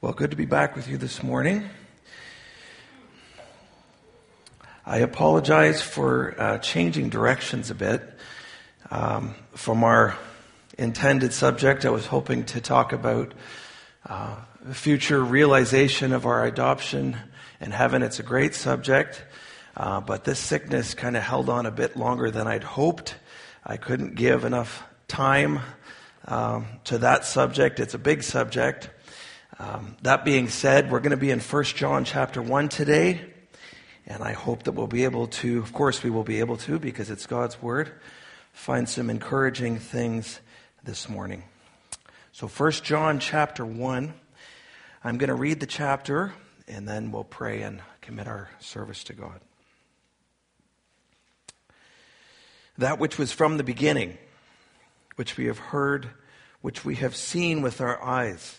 Well, good to be back with you this morning. I apologize for uh, changing directions a bit um, from our intended subject. I was hoping to talk about uh, the future realization of our adoption in heaven. It's a great subject, uh, but this sickness kind of held on a bit longer than I'd hoped. I couldn't give enough time um, to that subject. It's a big subject. Um, that being said, we're going to be in 1 John chapter 1 today, and I hope that we'll be able to, of course, we will be able to, because it's God's Word, find some encouraging things this morning. So 1 John chapter 1, I'm going to read the chapter, and then we'll pray and commit our service to God. That which was from the beginning, which we have heard, which we have seen with our eyes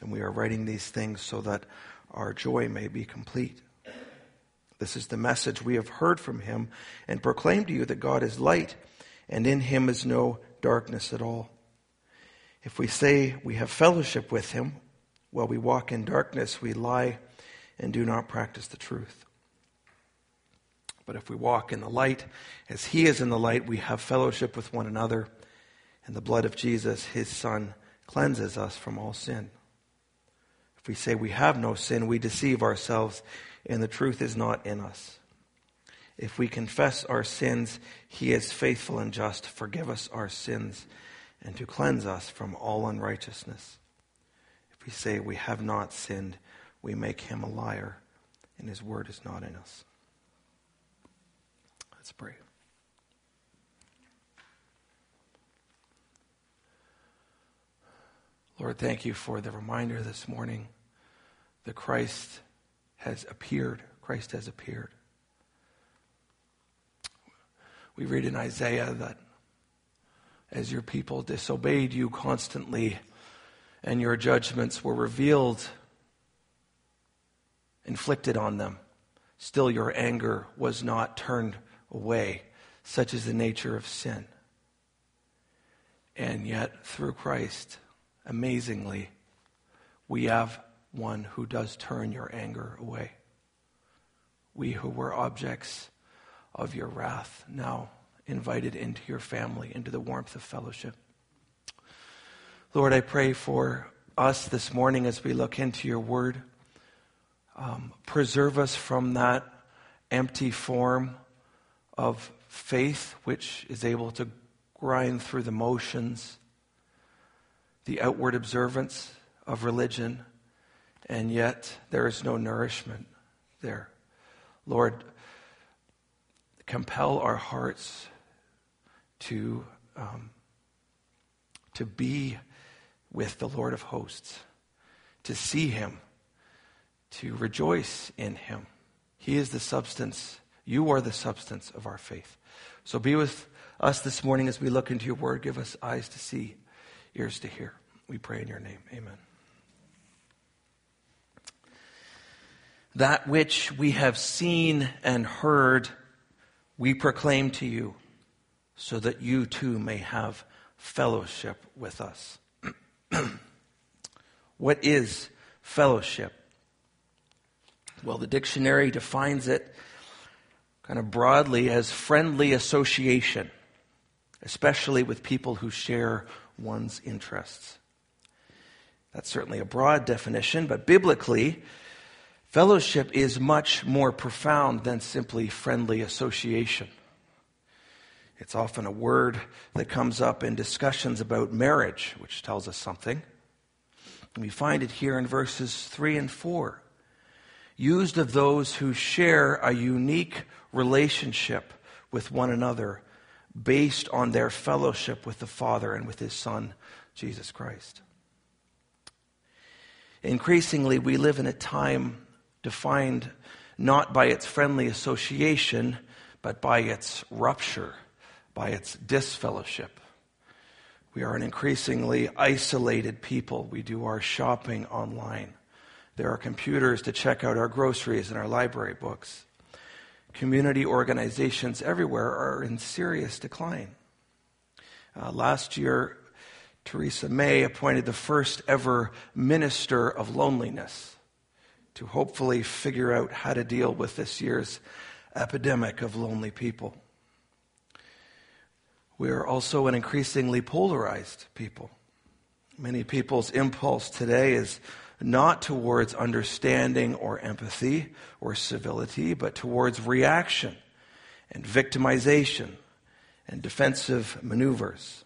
And we are writing these things so that our joy may be complete. This is the message we have heard from him and proclaim to you that God is light and in him is no darkness at all. If we say we have fellowship with him while we walk in darkness, we lie and do not practice the truth. But if we walk in the light as he is in the light, we have fellowship with one another, and the blood of Jesus, his son, cleanses us from all sin. If we say we have no sin, we deceive ourselves, and the truth is not in us. If we confess our sins, he is faithful and just to forgive us our sins and to cleanse us from all unrighteousness. If we say we have not sinned, we make him a liar, and his word is not in us. Let's pray. Lord, thank you for the reminder this morning that Christ has appeared. Christ has appeared. We read in Isaiah that as your people disobeyed you constantly and your judgments were revealed, inflicted on them, still your anger was not turned away. Such is the nature of sin. And yet, through Christ, amazingly, we have one who does turn your anger away. We who were objects of your wrath, now invited into your family, into the warmth of fellowship. Lord, I pray for us this morning as we look into your word. Um, preserve us from that empty form of faith which is able to grind through the motions the outward observance of religion, and yet there is no nourishment there. Lord, compel our hearts to, um, to be with the Lord of hosts, to see him, to rejoice in him. He is the substance, you are the substance of our faith. So be with us this morning as we look into your word. Give us eyes to see ears to hear. We pray in your name. Amen. That which we have seen and heard, we proclaim to you, so that you too may have fellowship with us. what is fellowship? Well, the dictionary defines it kind of broadly as friendly association, especially with people who share one's interests. That's certainly a broad definition, but biblically, fellowship is much more profound than simply friendly association. It's often a word that comes up in discussions about marriage, which tells us something. And we find it here in verses 3 and 4, used of those who share a unique relationship with one another based on their fellowship with the Father and with His Son, Jesus Christ. Increasingly, we live in a time defined not by its friendly association, but by its rupture, by its disfellowship. We are an increasingly isolated people. We do our shopping online. There are computers to check out our groceries and our library books. Community organizations everywhere are in serious decline. Uh, last year, Theresa May appointed the first ever minister of loneliness to hopefully figure out how to deal with this year's epidemic of lonely people. We are also an increasingly polarized people. Many people's impulse today is not towards understanding or empathy or civility, but towards reaction and victimization and defensive maneuvers.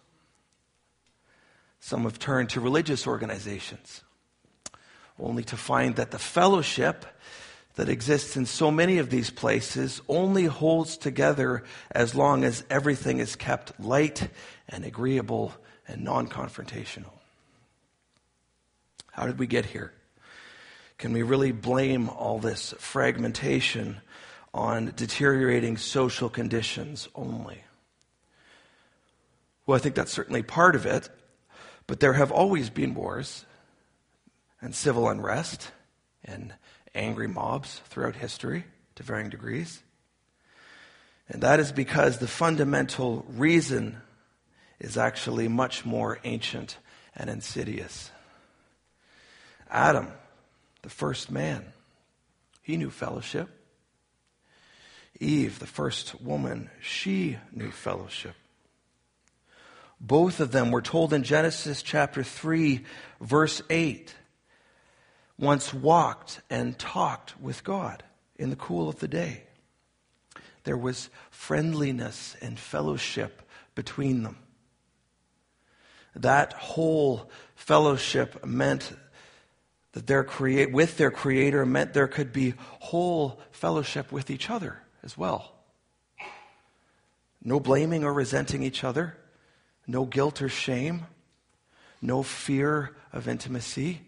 Some have turned to religious organizations, only to find that the fellowship that exists in so many of these places only holds together as long as everything is kept light and agreeable and non confrontational. How did we get here? Can we really blame all this fragmentation on deteriorating social conditions only? Well, I think that's certainly part of it, but there have always been wars and civil unrest and angry mobs throughout history to varying degrees. And that is because the fundamental reason is actually much more ancient and insidious. Adam, the first man, he knew fellowship. Eve, the first woman, she knew fellowship. Both of them were told in Genesis chapter 3, verse 8, once walked and talked with God in the cool of the day. There was friendliness and fellowship between them. That whole fellowship meant that their create, with their creator meant there could be whole fellowship with each other as well. No blaming or resenting each other no guilt or shame, no fear of intimacy.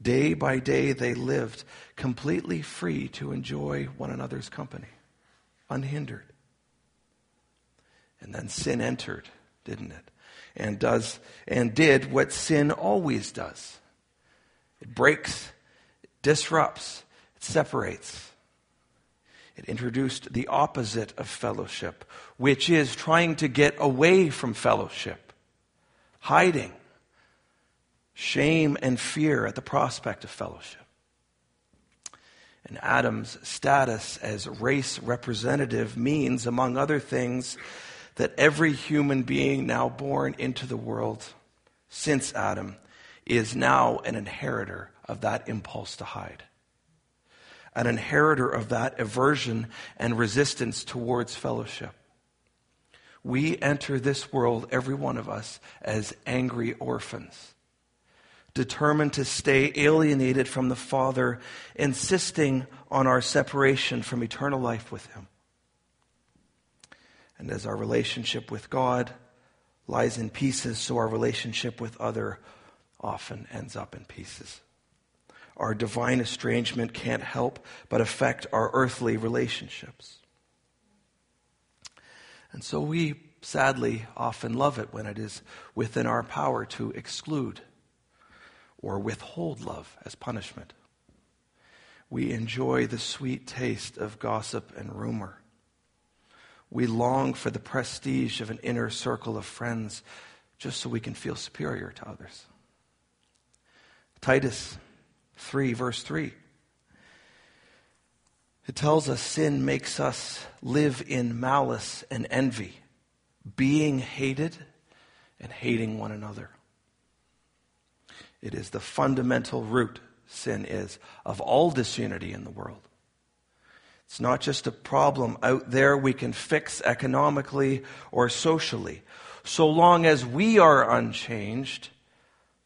Day by day, they lived completely free to enjoy one another's company, unhindered. And then sin entered, didn't it? And does and did what sin always does. It breaks, it disrupts, it separates. It introduced the opposite of fellowship, which is trying to get away from fellowship, hiding, shame and fear at the prospect of fellowship. And Adam's status as race representative means, among other things, that every human being now born into the world since Adam is now an inheritor of that impulse to hide an inheritor of that aversion and resistance towards fellowship. We enter this world, every one of us, as angry orphans, determined to stay alienated from the Father, insisting on our separation from eternal life with Him. And as our relationship with God lies in pieces, so our relationship with other often ends up in pieces our divine estrangement can't help but affect our earthly relationships. And so we sadly often love it when it is within our power to exclude or withhold love as punishment. We enjoy the sweet taste of gossip and rumor. We long for the prestige of an inner circle of friends just so we can feel superior to others. Titus 3, verse 3. It tells us sin makes us live in malice and envy, being hated and hating one another. It is the fundamental root, sin is, of all disunity in the world. It's not just a problem out there we can fix economically or socially. So long as we are unchanged,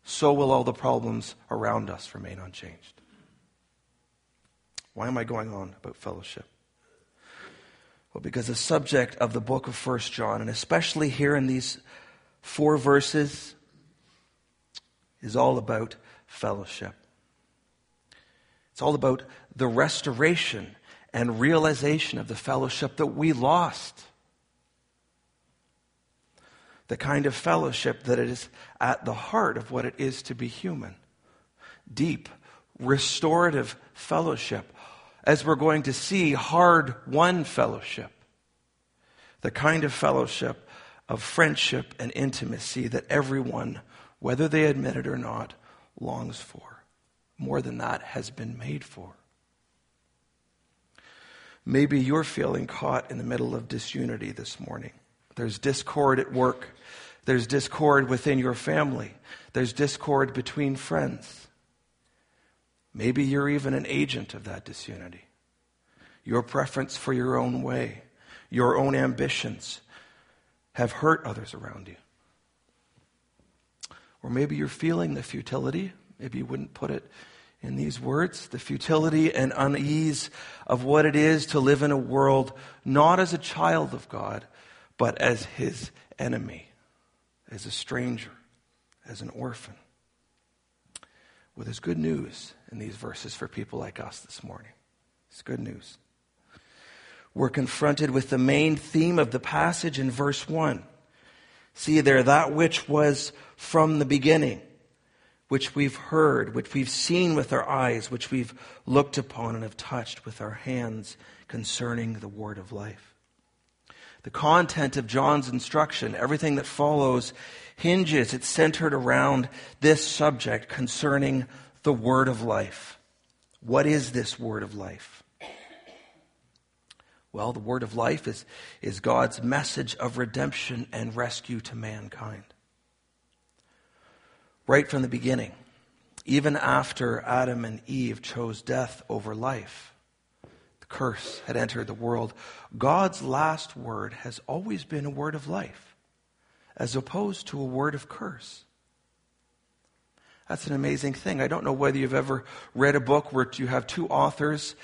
so will all the problems around us remain unchanged. Why am I going on about fellowship? Well, because the subject of the book of First John, and especially here in these four verses, is all about fellowship. It's all about the restoration and realization of the fellowship that we lost. The kind of fellowship that is at the heart of what it is to be human. Deep, restorative fellowship. As we're going to see, hard won fellowship. The kind of fellowship of friendship and intimacy that everyone, whether they admit it or not, longs for. More than that has been made for. Maybe you're feeling caught in the middle of disunity this morning. There's discord at work. There's discord within your family. There's discord between friends. Maybe you're even an agent of that disunity. Your preference for your own way, your own ambitions have hurt others around you. Or maybe you're feeling the futility. Maybe you wouldn't put it in these words the futility and unease of what it is to live in a world not as a child of God, but as his enemy, as a stranger, as an orphan. Well, there's good news in these verses for people like us this morning. It's good news. We're confronted with the main theme of the passage in verse 1. See there, that which was from the beginning which we've heard, which we've seen with our eyes, which we've looked upon and have touched with our hands concerning the word of life. The content of John's instruction, everything that follows, hinges, it's centered around this subject concerning the word of life. What is this word of life? Well, the word of life is, is God's message of redemption and rescue to mankind right from the beginning, even after Adam and Eve chose death over life. Curse had entered the world. God's last word has always been a word of life, as opposed to a word of curse. That's an amazing thing. I don't know whether you've ever read a book where you have two authors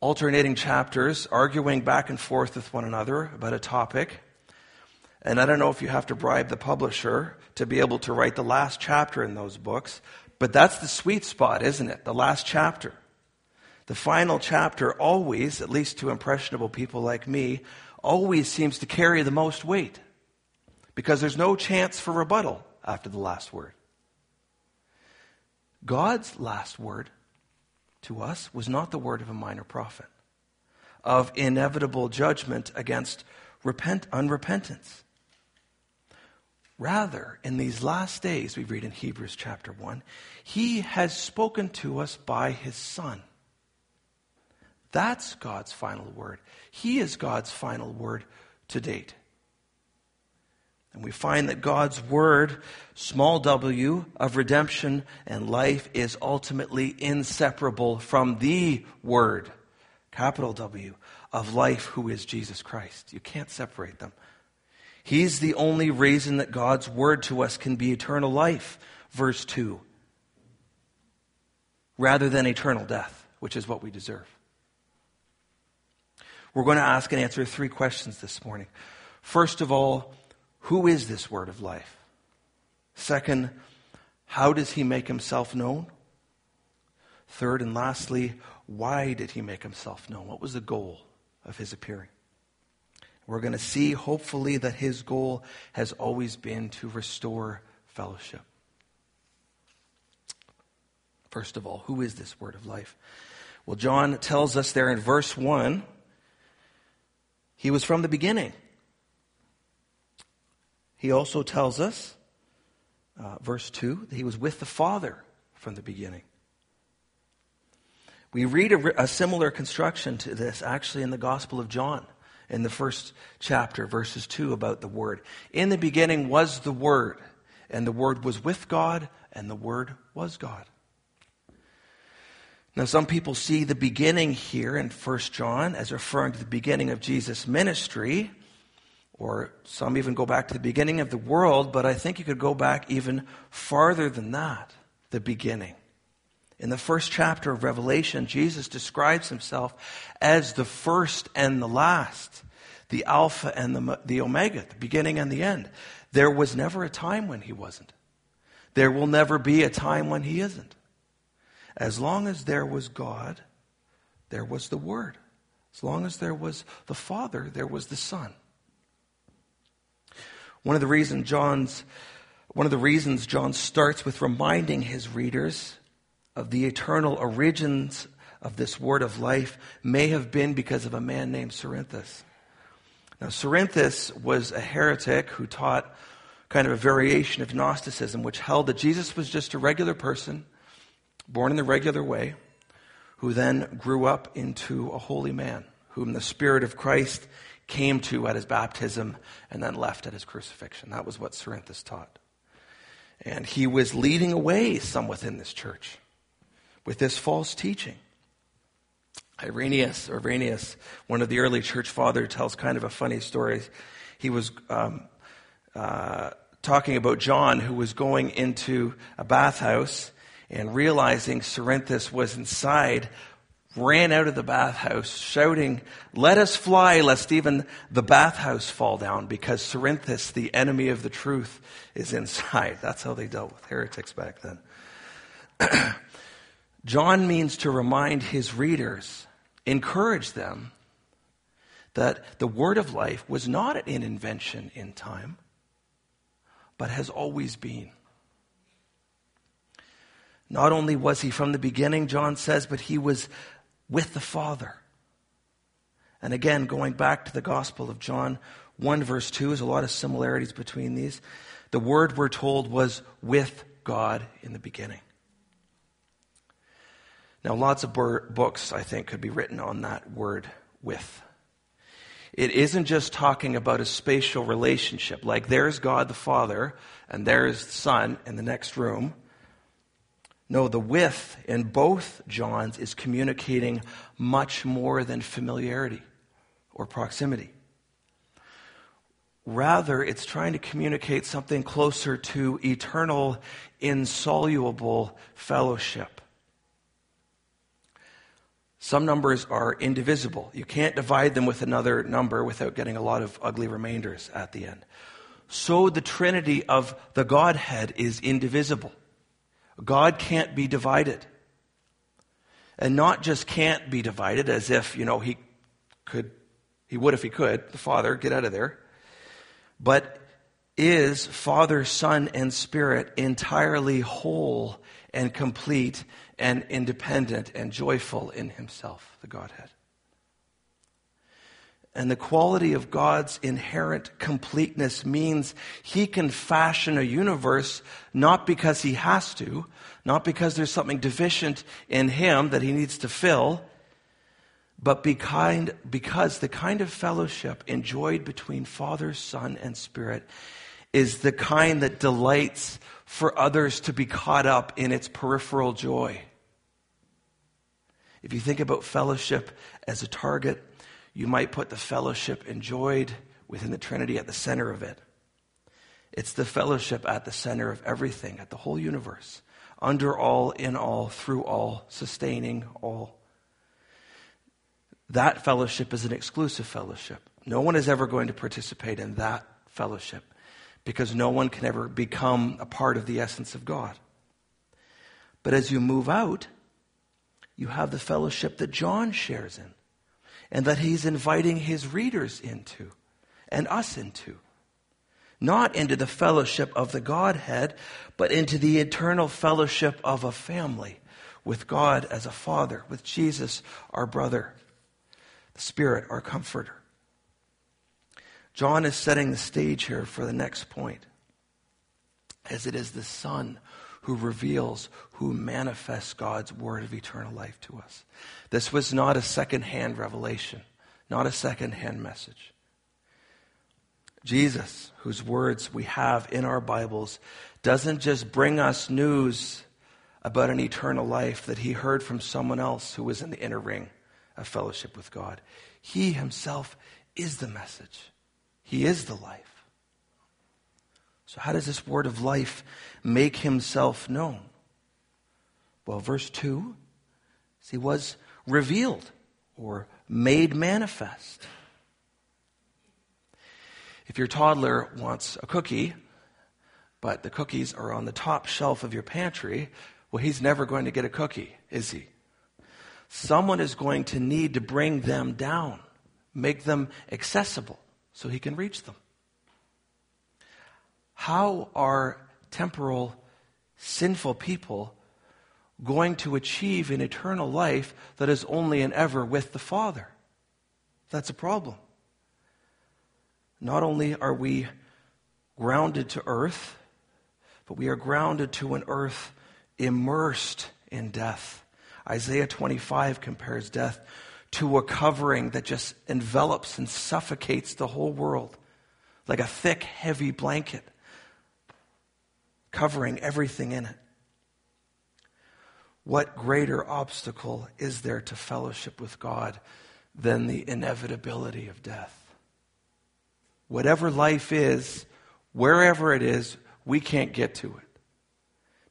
alternating chapters, arguing back and forth with one another about a topic. And I don't know if you have to bribe the publisher to be able to write the last chapter in those books, but that's the sweet spot, isn't it? The last chapter. The final chapter always, at least to impressionable people like me, always seems to carry the most weight because there's no chance for rebuttal after the last word. God's last word to us was not the word of a minor prophet, of inevitable judgment against repent, unrepentance. Rather, in these last days, we read in Hebrews chapter 1, he has spoken to us by his Son. That's God's final word. He is God's final word to date. And we find that God's word, small w, of redemption and life is ultimately inseparable from the word, capital W, of life, who is Jesus Christ. You can't separate them. He's the only reason that God's word to us can be eternal life, verse 2, rather than eternal death, which is what we deserve. We're going to ask and answer three questions this morning. First of all, who is this word of life? Second, how does he make himself known? Third and lastly, why did he make himself known? What was the goal of his appearing? We're going to see, hopefully, that his goal has always been to restore fellowship. First of all, who is this word of life? Well, John tells us there in verse 1 he was from the beginning. He also tells us, uh, verse 2, that he was with the Father from the beginning. We read a, a similar construction to this actually in the Gospel of John in the first chapter, verses 2, about the Word. In the beginning was the Word, and the Word was with God, and the Word was God. Now, some people see the beginning here in 1 John as referring to the beginning of Jesus' ministry, or some even go back to the beginning of the world, but I think you could go back even farther than that the beginning. In the first chapter of Revelation, Jesus describes himself as the first and the last, the Alpha and the, the Omega, the beginning and the end. There was never a time when he wasn't. There will never be a time when he isn't. As long as there was God, there was the Word. As long as there was the Father, there was the Son. One of the reasons John's one of the reasons John starts with reminding his readers of the eternal origins of this word of life may have been because of a man named Cerinthus. Now, Cerinthus was a heretic who taught kind of a variation of Gnosticism, which held that Jesus was just a regular person, born in the regular way, who then grew up into a holy man, whom the Spirit of Christ came to at his baptism and then left at his crucifixion. That was what Cerinthus taught. And he was leading away some within this church with this false teaching. Irenaeus, Irenaeus, one of the early church fathers, tells kind of a funny story. He was um, uh, talking about John, who was going into a bathhouse and realizing Cerinthus was inside, ran out of the bathhouse shouting, Let us fly, lest even the bathhouse fall down, because Cerinthus, the enemy of the truth, is inside. That's how they dealt with heretics back then. John means to remind his readers, encourage them, that the word of life was not an invention in time, but has always been. Not only was he from the beginning, John says, but he was with the Father. And again, going back to the Gospel of John 1, verse 2, there's a lot of similarities between these. The word we're told was with God in the beginning. Now, lots of books, I think, could be written on that word with. It isn't just talking about a spatial relationship, like there's God the Father and there's the Son in the next room. No, the with in both Johns is communicating much more than familiarity or proximity. Rather, it's trying to communicate something closer to eternal, insoluble fellowship. Some numbers are indivisible. You can't divide them with another number without getting a lot of ugly remainders at the end. So the Trinity of the Godhead is indivisible. God can't be divided. And not just can't be divided as if, you know, he could, he would if he could, the Father, get out of there. But is Father, Son, and Spirit entirely whole and complete and independent and joyful in himself, the Godhead? And the quality of God's inherent completeness means he can fashion a universe not because he has to, not because there's something deficient in him that he needs to fill, but because the kind of fellowship enjoyed between Father, Son, and Spirit is the kind that delights for others to be caught up in its peripheral joy. If you think about fellowship as a target, you might put the fellowship enjoyed within the Trinity at the center of it. It's the fellowship at the center of everything, at the whole universe, under all, in all, through all, sustaining all. That fellowship is an exclusive fellowship. No one is ever going to participate in that fellowship because no one can ever become a part of the essence of God. But as you move out, you have the fellowship that John shares in and that he's inviting his readers into and us into. Not into the fellowship of the Godhead, but into the eternal fellowship of a family with God as a father, with Jesus, our brother, the Spirit, our comforter. John is setting the stage here for the next point, as it is the Son who reveals, who manifests God's word of eternal life to us. This was not a second-hand revelation, not a second-hand message. Jesus, whose words we have in our Bibles, doesn't just bring us news about an eternal life that he heard from someone else who was in the inner ring of fellowship with God. He himself is the message. He is the life. So, how does this word of life make himself known? Well, verse 2 he was revealed or made manifest. If your toddler wants a cookie, but the cookies are on the top shelf of your pantry, well, he's never going to get a cookie, is he? Someone is going to need to bring them down, make them accessible so he can reach them. How are temporal, sinful people going to achieve an eternal life that is only and ever with the Father? That's a problem. Not only are we grounded to earth, but we are grounded to an earth immersed in death. Isaiah 25 compares death to a covering that just envelops and suffocates the whole world like a thick, heavy blanket covering everything in it. What greater obstacle is there to fellowship with God than the inevitability of death? Whatever life is, wherever it is, we can't get to it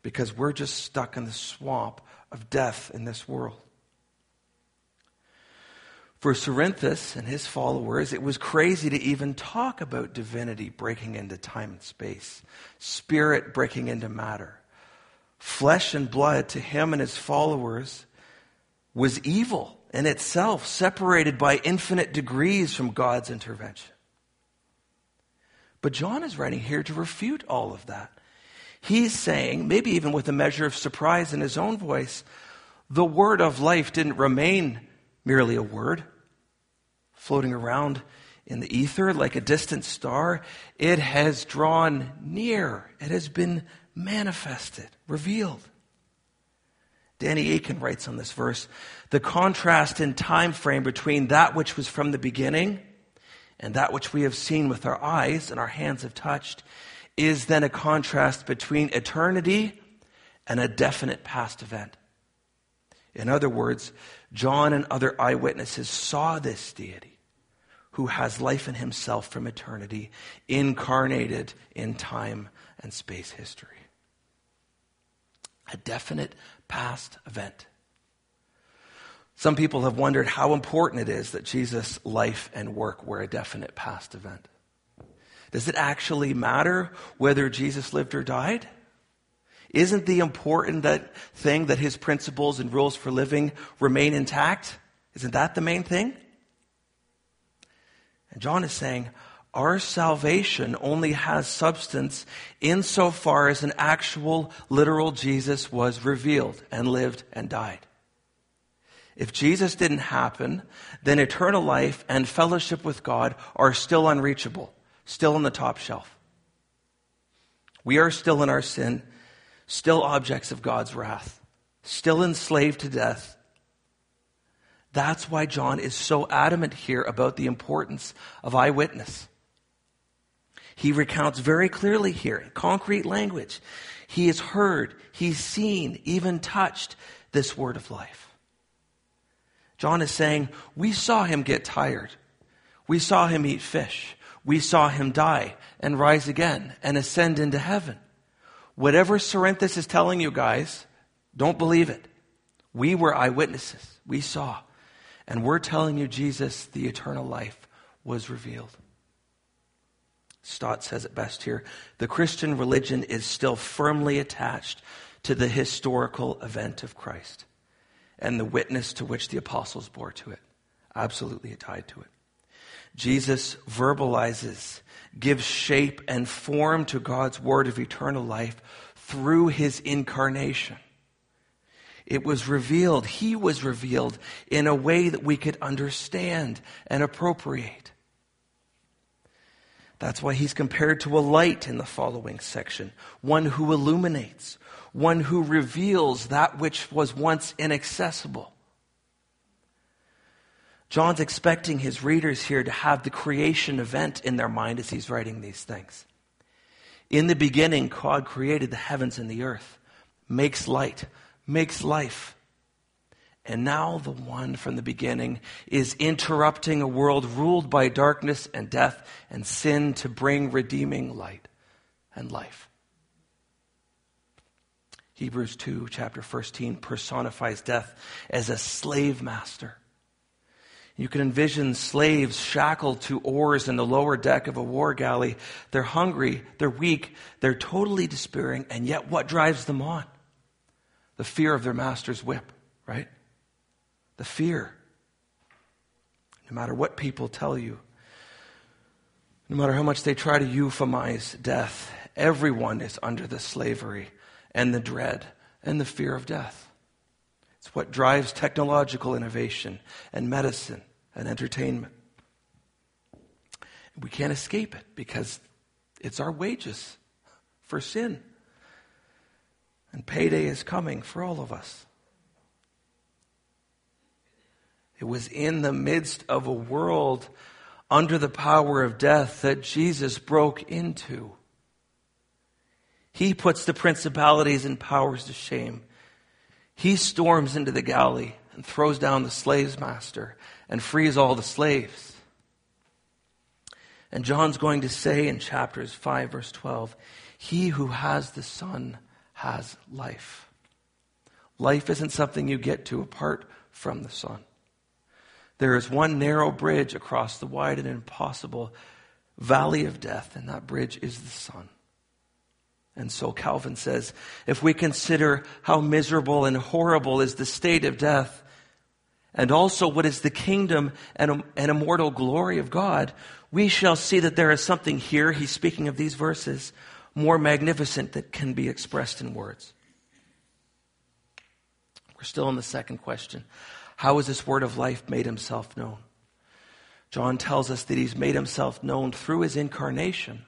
because we're just stuck in the swamp of death in this world. For Cerinthus and his followers, it was crazy to even talk about divinity breaking into time and space, spirit breaking into matter. Flesh and blood to him and his followers was evil in itself, separated by infinite degrees from God's intervention. But John is writing here to refute all of that. He's saying, maybe even with a measure of surprise in his own voice, the word of life didn't remain merely a word floating around in the ether like a distant star. It has drawn near, it has been manifested, revealed. Danny Akin writes on this verse the contrast in time frame between that which was from the beginning and that which we have seen with our eyes and our hands have touched is then a contrast between eternity and a definite past event. In other words, John and other eyewitnesses saw this deity who has life in himself from eternity, incarnated in time and space history. A definite past event. Some people have wondered how important it is that Jesus' life and work were a definite past event. Does it actually matter whether Jesus lived or died? Isn't the important that thing that his principles and rules for living remain intact? Isn't that the main thing? And John is saying, our salvation only has substance insofar as an actual, literal Jesus was revealed and lived and died. If Jesus didn't happen, then eternal life and fellowship with God are still unreachable, still on the top shelf. We are still in our sin, still objects of God's wrath, still enslaved to death, that's why John is so adamant here about the importance of eyewitness. He recounts very clearly here, in concrete language. He has heard, he's seen, even touched this word of life. John is saying, We saw him get tired. We saw him eat fish. We saw him die and rise again and ascend into heaven. Whatever Cerinthus is telling you guys, don't believe it. We were eyewitnesses. We saw. And we're telling you, Jesus, the eternal life, was revealed. Stott says it best here. The Christian religion is still firmly attached to the historical event of Christ and the witness to which the apostles bore to it. Absolutely tied to it. Jesus verbalizes, gives shape and form to God's word of eternal life through his incarnation. It was revealed, He was revealed in a way that we could understand and appropriate. That's why he's compared to a light in the following section one who illuminates, one who reveals that which was once inaccessible. John's expecting his readers here to have the creation event in their mind as he's writing these things. In the beginning, God created the heavens and the earth, makes light, makes life. And now the one from the beginning is interrupting a world ruled by darkness and death and sin to bring redeeming light and life. Hebrews 2, chapter 13, personifies death as a slave master. You can envision slaves shackled to oars in the lower deck of a war galley. They're hungry, they're weak, they're totally despairing, and yet what drives them on? The fear of their master's whip, right? The fear. No matter what people tell you, no matter how much they try to euphemize death, everyone is under the slavery and the dread and the fear of death. It's what drives technological innovation and medicine and entertainment. We can't escape it because it's our wages for sin. And payday is coming for all of us. It was in the midst of a world under the power of death that Jesus broke into. He puts the principalities and powers to shame. He storms into the galley and throws down the slave's master and frees all the slaves. And John's going to say in chapters 5, verse 12, He who has the Son has life. Life isn't something you get to apart from the Son. There is one narrow bridge across the wide and impossible valley of death, and that bridge is the Son. And so Calvin says, if we consider how miserable and horrible is the state of death, and also what is the kingdom and, and immortal glory of God, we shall see that there is something here, he's speaking of these verses, more magnificent that can be expressed in words. We're still in the second question. How has this word of life made himself known? John tells us that he's made himself known through his incarnation.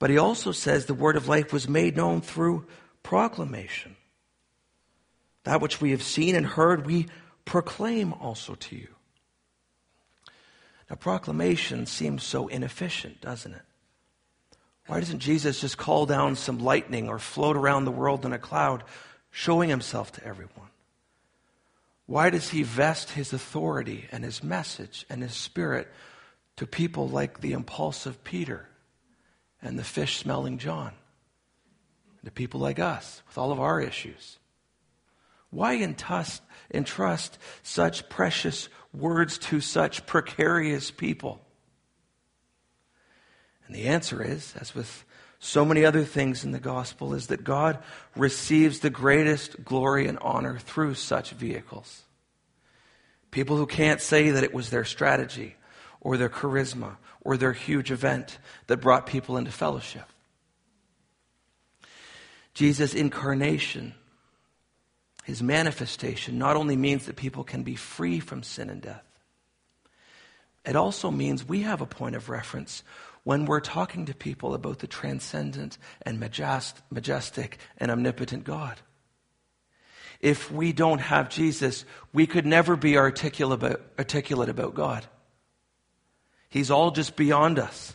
But he also says the word of life was made known through proclamation. That which we have seen and heard, we proclaim also to you. Now, proclamation seems so inefficient, doesn't it? Why doesn't Jesus just call down some lightning or float around the world in a cloud, showing himself to everyone? Why does he vest his authority and his message and his spirit to people like the impulsive Peter and the fish smelling John? To people like us with all of our issues? Why entrust, entrust such precious words to such precarious people? And the answer is, as with so many other things in the gospel, is that God receives the greatest glory and honor through such vehicles. People who can't say that it was their strategy or their charisma or their huge event that brought people into fellowship. Jesus' incarnation his manifestation not only means that people can be free from sin and death, it also means we have a point of reference when we're talking to people about the transcendent and majestic and omnipotent God. If we don't have Jesus, we could never be articulate about, articulate about God. He's all just beyond us.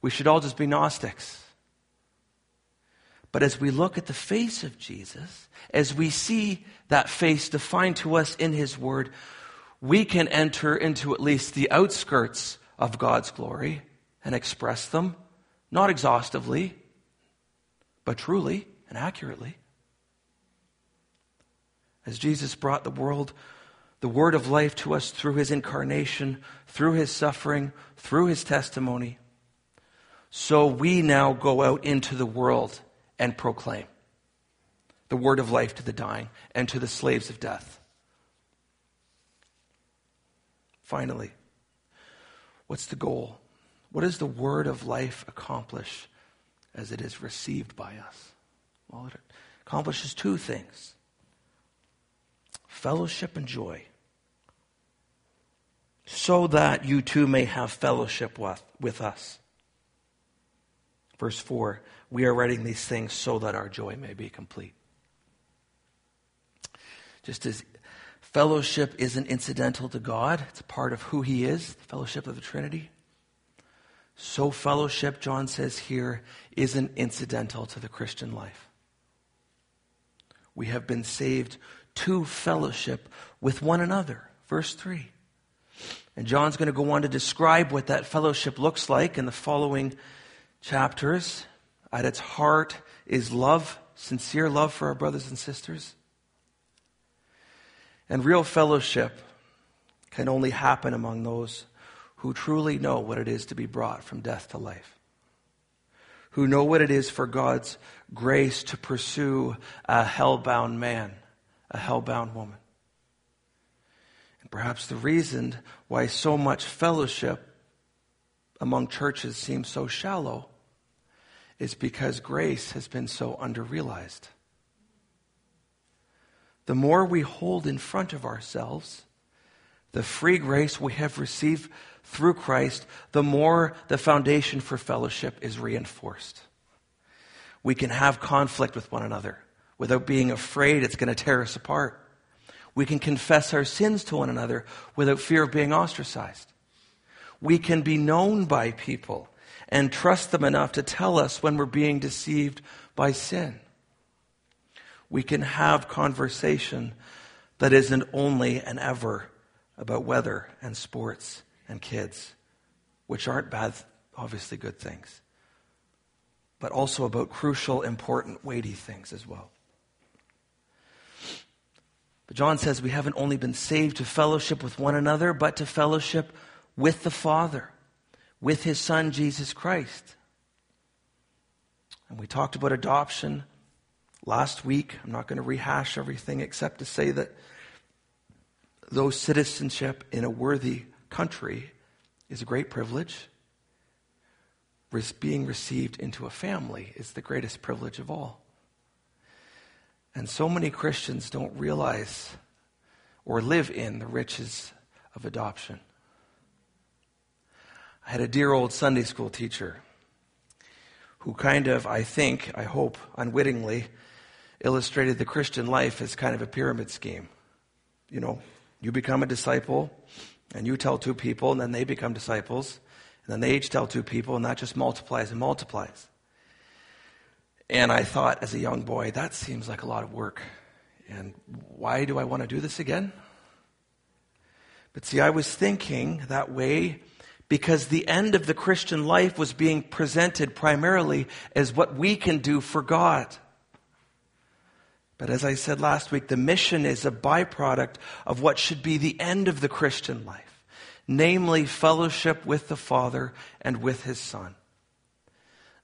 We should all just be Gnostics. But as we look at the face of Jesus, as we see that face defined to us in His Word, we can enter into at least the outskirts of God's glory and express them, not exhaustively, but truly and accurately. As Jesus brought the world, the word of life to us through his incarnation, through his suffering, through his testimony, so we now go out into the world and proclaim the word of life to the dying and to the slaves of death. Finally, what's the goal? What does the word of life accomplish as it is received by us? Well, it accomplishes two things fellowship and joy, so that you too may have fellowship with, with us. Verse 4 We are writing these things so that our joy may be complete. Just as fellowship isn't incidental to God, it's a part of who He is, the fellowship of the Trinity. So, fellowship, John says here, isn't incidental to the Christian life. We have been saved to fellowship with one another. Verse 3. And John's going to go on to describe what that fellowship looks like in the following chapters. At its heart is love, sincere love for our brothers and sisters. And real fellowship can only happen among those who truly know what it is to be brought from death to life, who know what it is for God's grace to pursue a hell-bound man, a hell-bound woman. Perhaps the reason why so much fellowship among churches seems so shallow is because grace has been so underrealized. The more we hold in front of ourselves the free grace we have received through Christ, the more the foundation for fellowship is reinforced. We can have conflict with one another without being afraid it's going to tear us apart. We can confess our sins to one another without fear of being ostracized. We can be known by people and trust them enough to tell us when we're being deceived by sin. We can have conversation that isn't only and ever about weather and sports and kids, which aren't bad, obviously good things, but also about crucial, important, weighty things as well. But John says we haven't only been saved to fellowship with one another, but to fellowship with the Father, with his Son, Jesus Christ. And we talked about adoption last week. I'm not going to rehash everything except to say that though citizenship in a worthy country is a great privilege, being received into a family is the greatest privilege of all. And so many Christians don't realize or live in the riches of adoption. I had a dear old Sunday school teacher who kind of, I think, I hope, unwittingly, illustrated the Christian life as kind of a pyramid scheme. You know, you become a disciple, and you tell two people, and then they become disciples, and then they each tell two people, and that just multiplies and multiplies. And I thought, as a young boy, that seems like a lot of work. And why do I want to do this again? But see, I was thinking that way because the end of the Christian life was being presented primarily as what we can do for God. But as I said last week, the mission is a byproduct of what should be the end of the Christian life, namely fellowship with the Father and with His Son.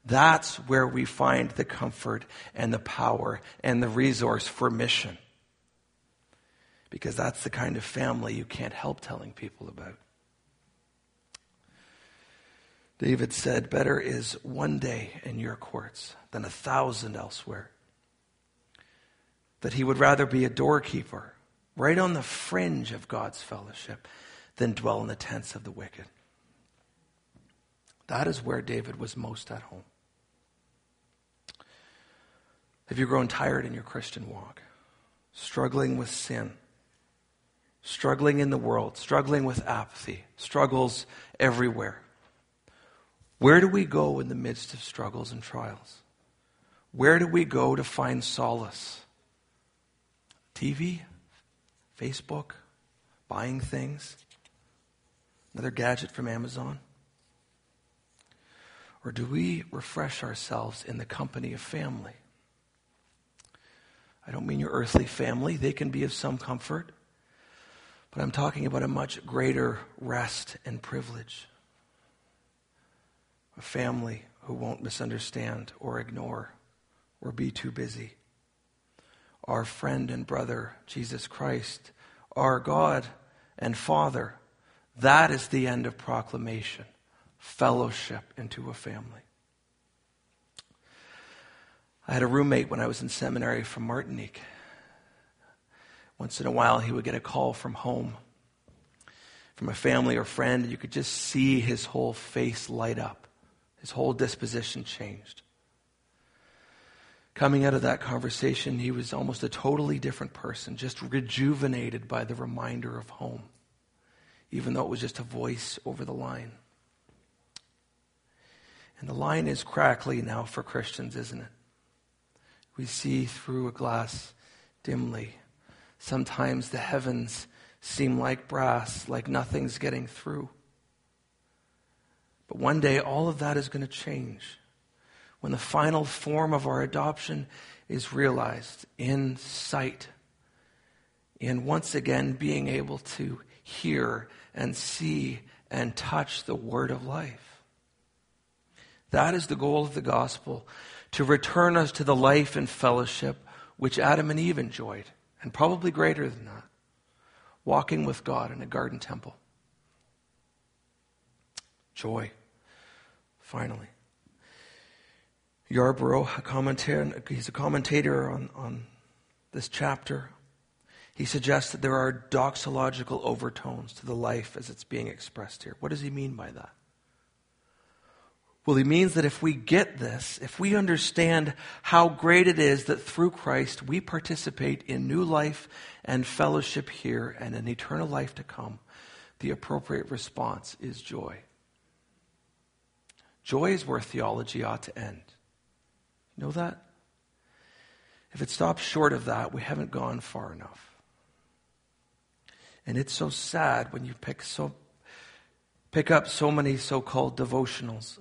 That's where we find the comfort and the power and the resource for mission. Because that's the kind of family you can't help telling people about. David said, Better is one day in your courts than a thousand elsewhere. That he would rather be a doorkeeper, right on the fringe of God's fellowship, than dwell in the tents of the wicked. That is where David was most at home. Have you grown tired in your Christian walk? Struggling with sin? Struggling in the world? Struggling with apathy? Struggles everywhere? Where do we go in the midst of struggles and trials? Where do we go to find solace? TV? Facebook? Buying things? Another gadget from Amazon? Or do we refresh ourselves in the company of family? I don't mean your earthly family, they can be of some comfort, but I'm talking about a much greater rest and privilege a family who won't misunderstand or ignore or be too busy. Our friend and brother, Jesus Christ, our God and Father, that is the end of proclamation fellowship into a family. I had a roommate when I was in seminary from Martinique. Once in a while, he would get a call from home, from a family or friend, and you could just see his whole face light up. His whole disposition changed. Coming out of that conversation, he was almost a totally different person, just rejuvenated by the reminder of home, even though it was just a voice over the line. And the line is crackly now for Christians, isn't it? We see through a glass dimly. Sometimes the heavens seem like brass, like nothing's getting through. But one day, all of that is going to change when the final form of our adoption is realized in sight, in once again being able to hear and see and touch the word of life. That is the goal of the gospel to return us to the life and fellowship which Adam and Eve enjoyed, and probably greater than that, walking with God in a garden temple. Joy, finally. Yarbrough, a commentator, he's a commentator on, on this chapter. He suggests that there are doxological overtones to the life as it's being expressed here. What does he mean by that? Well, he means that if we get this, if we understand how great it is that through Christ we participate in new life and fellowship here and an eternal life to come, the appropriate response is joy. Joy is where theology ought to end. You know that? If it stops short of that, we haven't gone far enough. And it's so sad when you pick so pick up so many so-called devotionals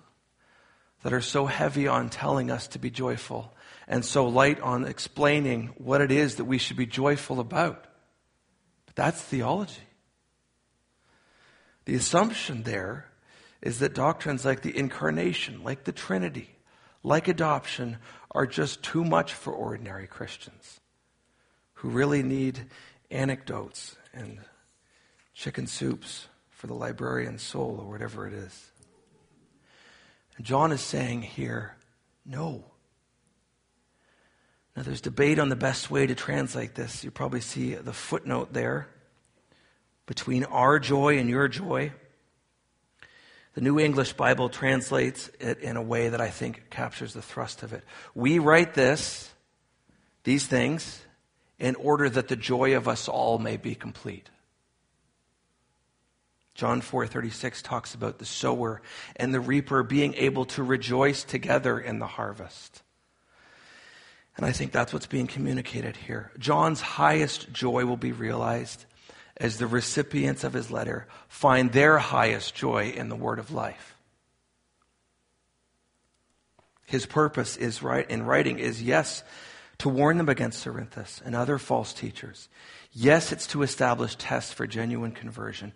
that are so heavy on telling us to be joyful and so light on explaining what it is that we should be joyful about. But that's theology. The assumption there is that doctrines like the incarnation, like the Trinity, like adoption, are just too much for ordinary Christians who really need anecdotes and chicken soups for the librarian's soul or whatever it is. John is saying here, no. Now, there's debate on the best way to translate this. You probably see the footnote there between our joy and your joy. The New English Bible translates it in a way that I think captures the thrust of it. We write this, these things, in order that the joy of us all may be complete. John 4:36 talks about the sower and the reaper being able to rejoice together in the harvest. And I think that's what's being communicated here. John's highest joy will be realized as the recipients of his letter find their highest joy in the word of life. His purpose is right in writing is yes, to warn them against Cerinthus and other false teachers. Yes, it's to establish tests for genuine conversion.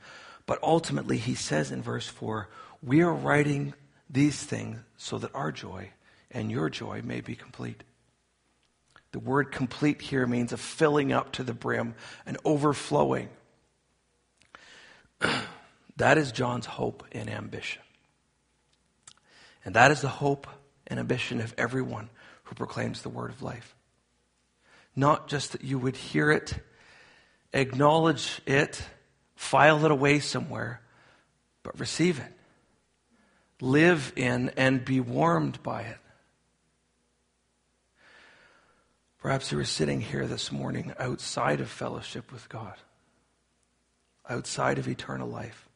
But ultimately, he says in verse 4 we are writing these things so that our joy and your joy may be complete. The word complete here means a filling up to the brim, an overflowing. that is John's hope and ambition. And that is the hope and ambition of everyone who proclaims the word of life. Not just that you would hear it, acknowledge it, file it away somewhere, but receive it. Live in and be warmed by it. Perhaps you are sitting here this morning outside of fellowship with God, outside of eternal life,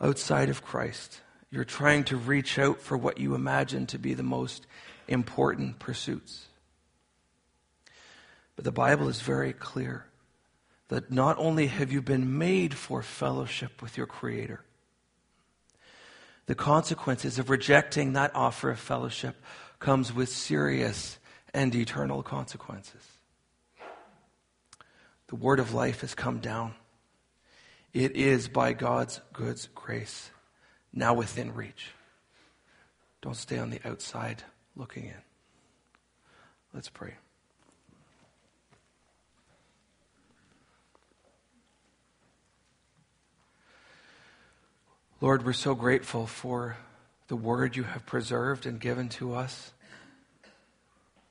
outside of Christ. You're trying to reach out for what you imagine to be the most important pursuits. But the Bible is very clear that not only have you been made for fellowship with your Creator, the consequences of rejecting that offer of fellowship comes with serious and eternal consequences. The word of life has come down. It is by God's good grace now within reach. Don't stay on the outside looking in. Let's pray. Lord, we're so grateful for the word you have preserved and given to us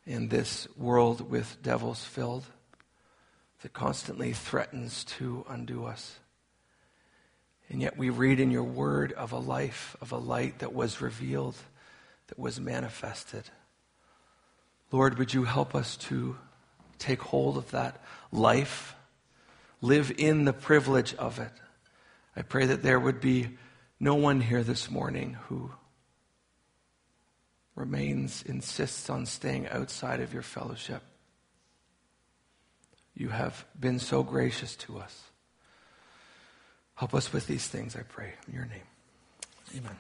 in this world with devils filled that constantly threatens to undo us. And yet we read in your word of a life, of a light that was revealed, that was manifested. Lord, would you help us to take hold of that life, live in the privilege of it? I pray that there would be no one here this morning who remains, insists on staying outside of your fellowship. You have been so gracious to us. Help us with these things, I pray. In your name. Amen.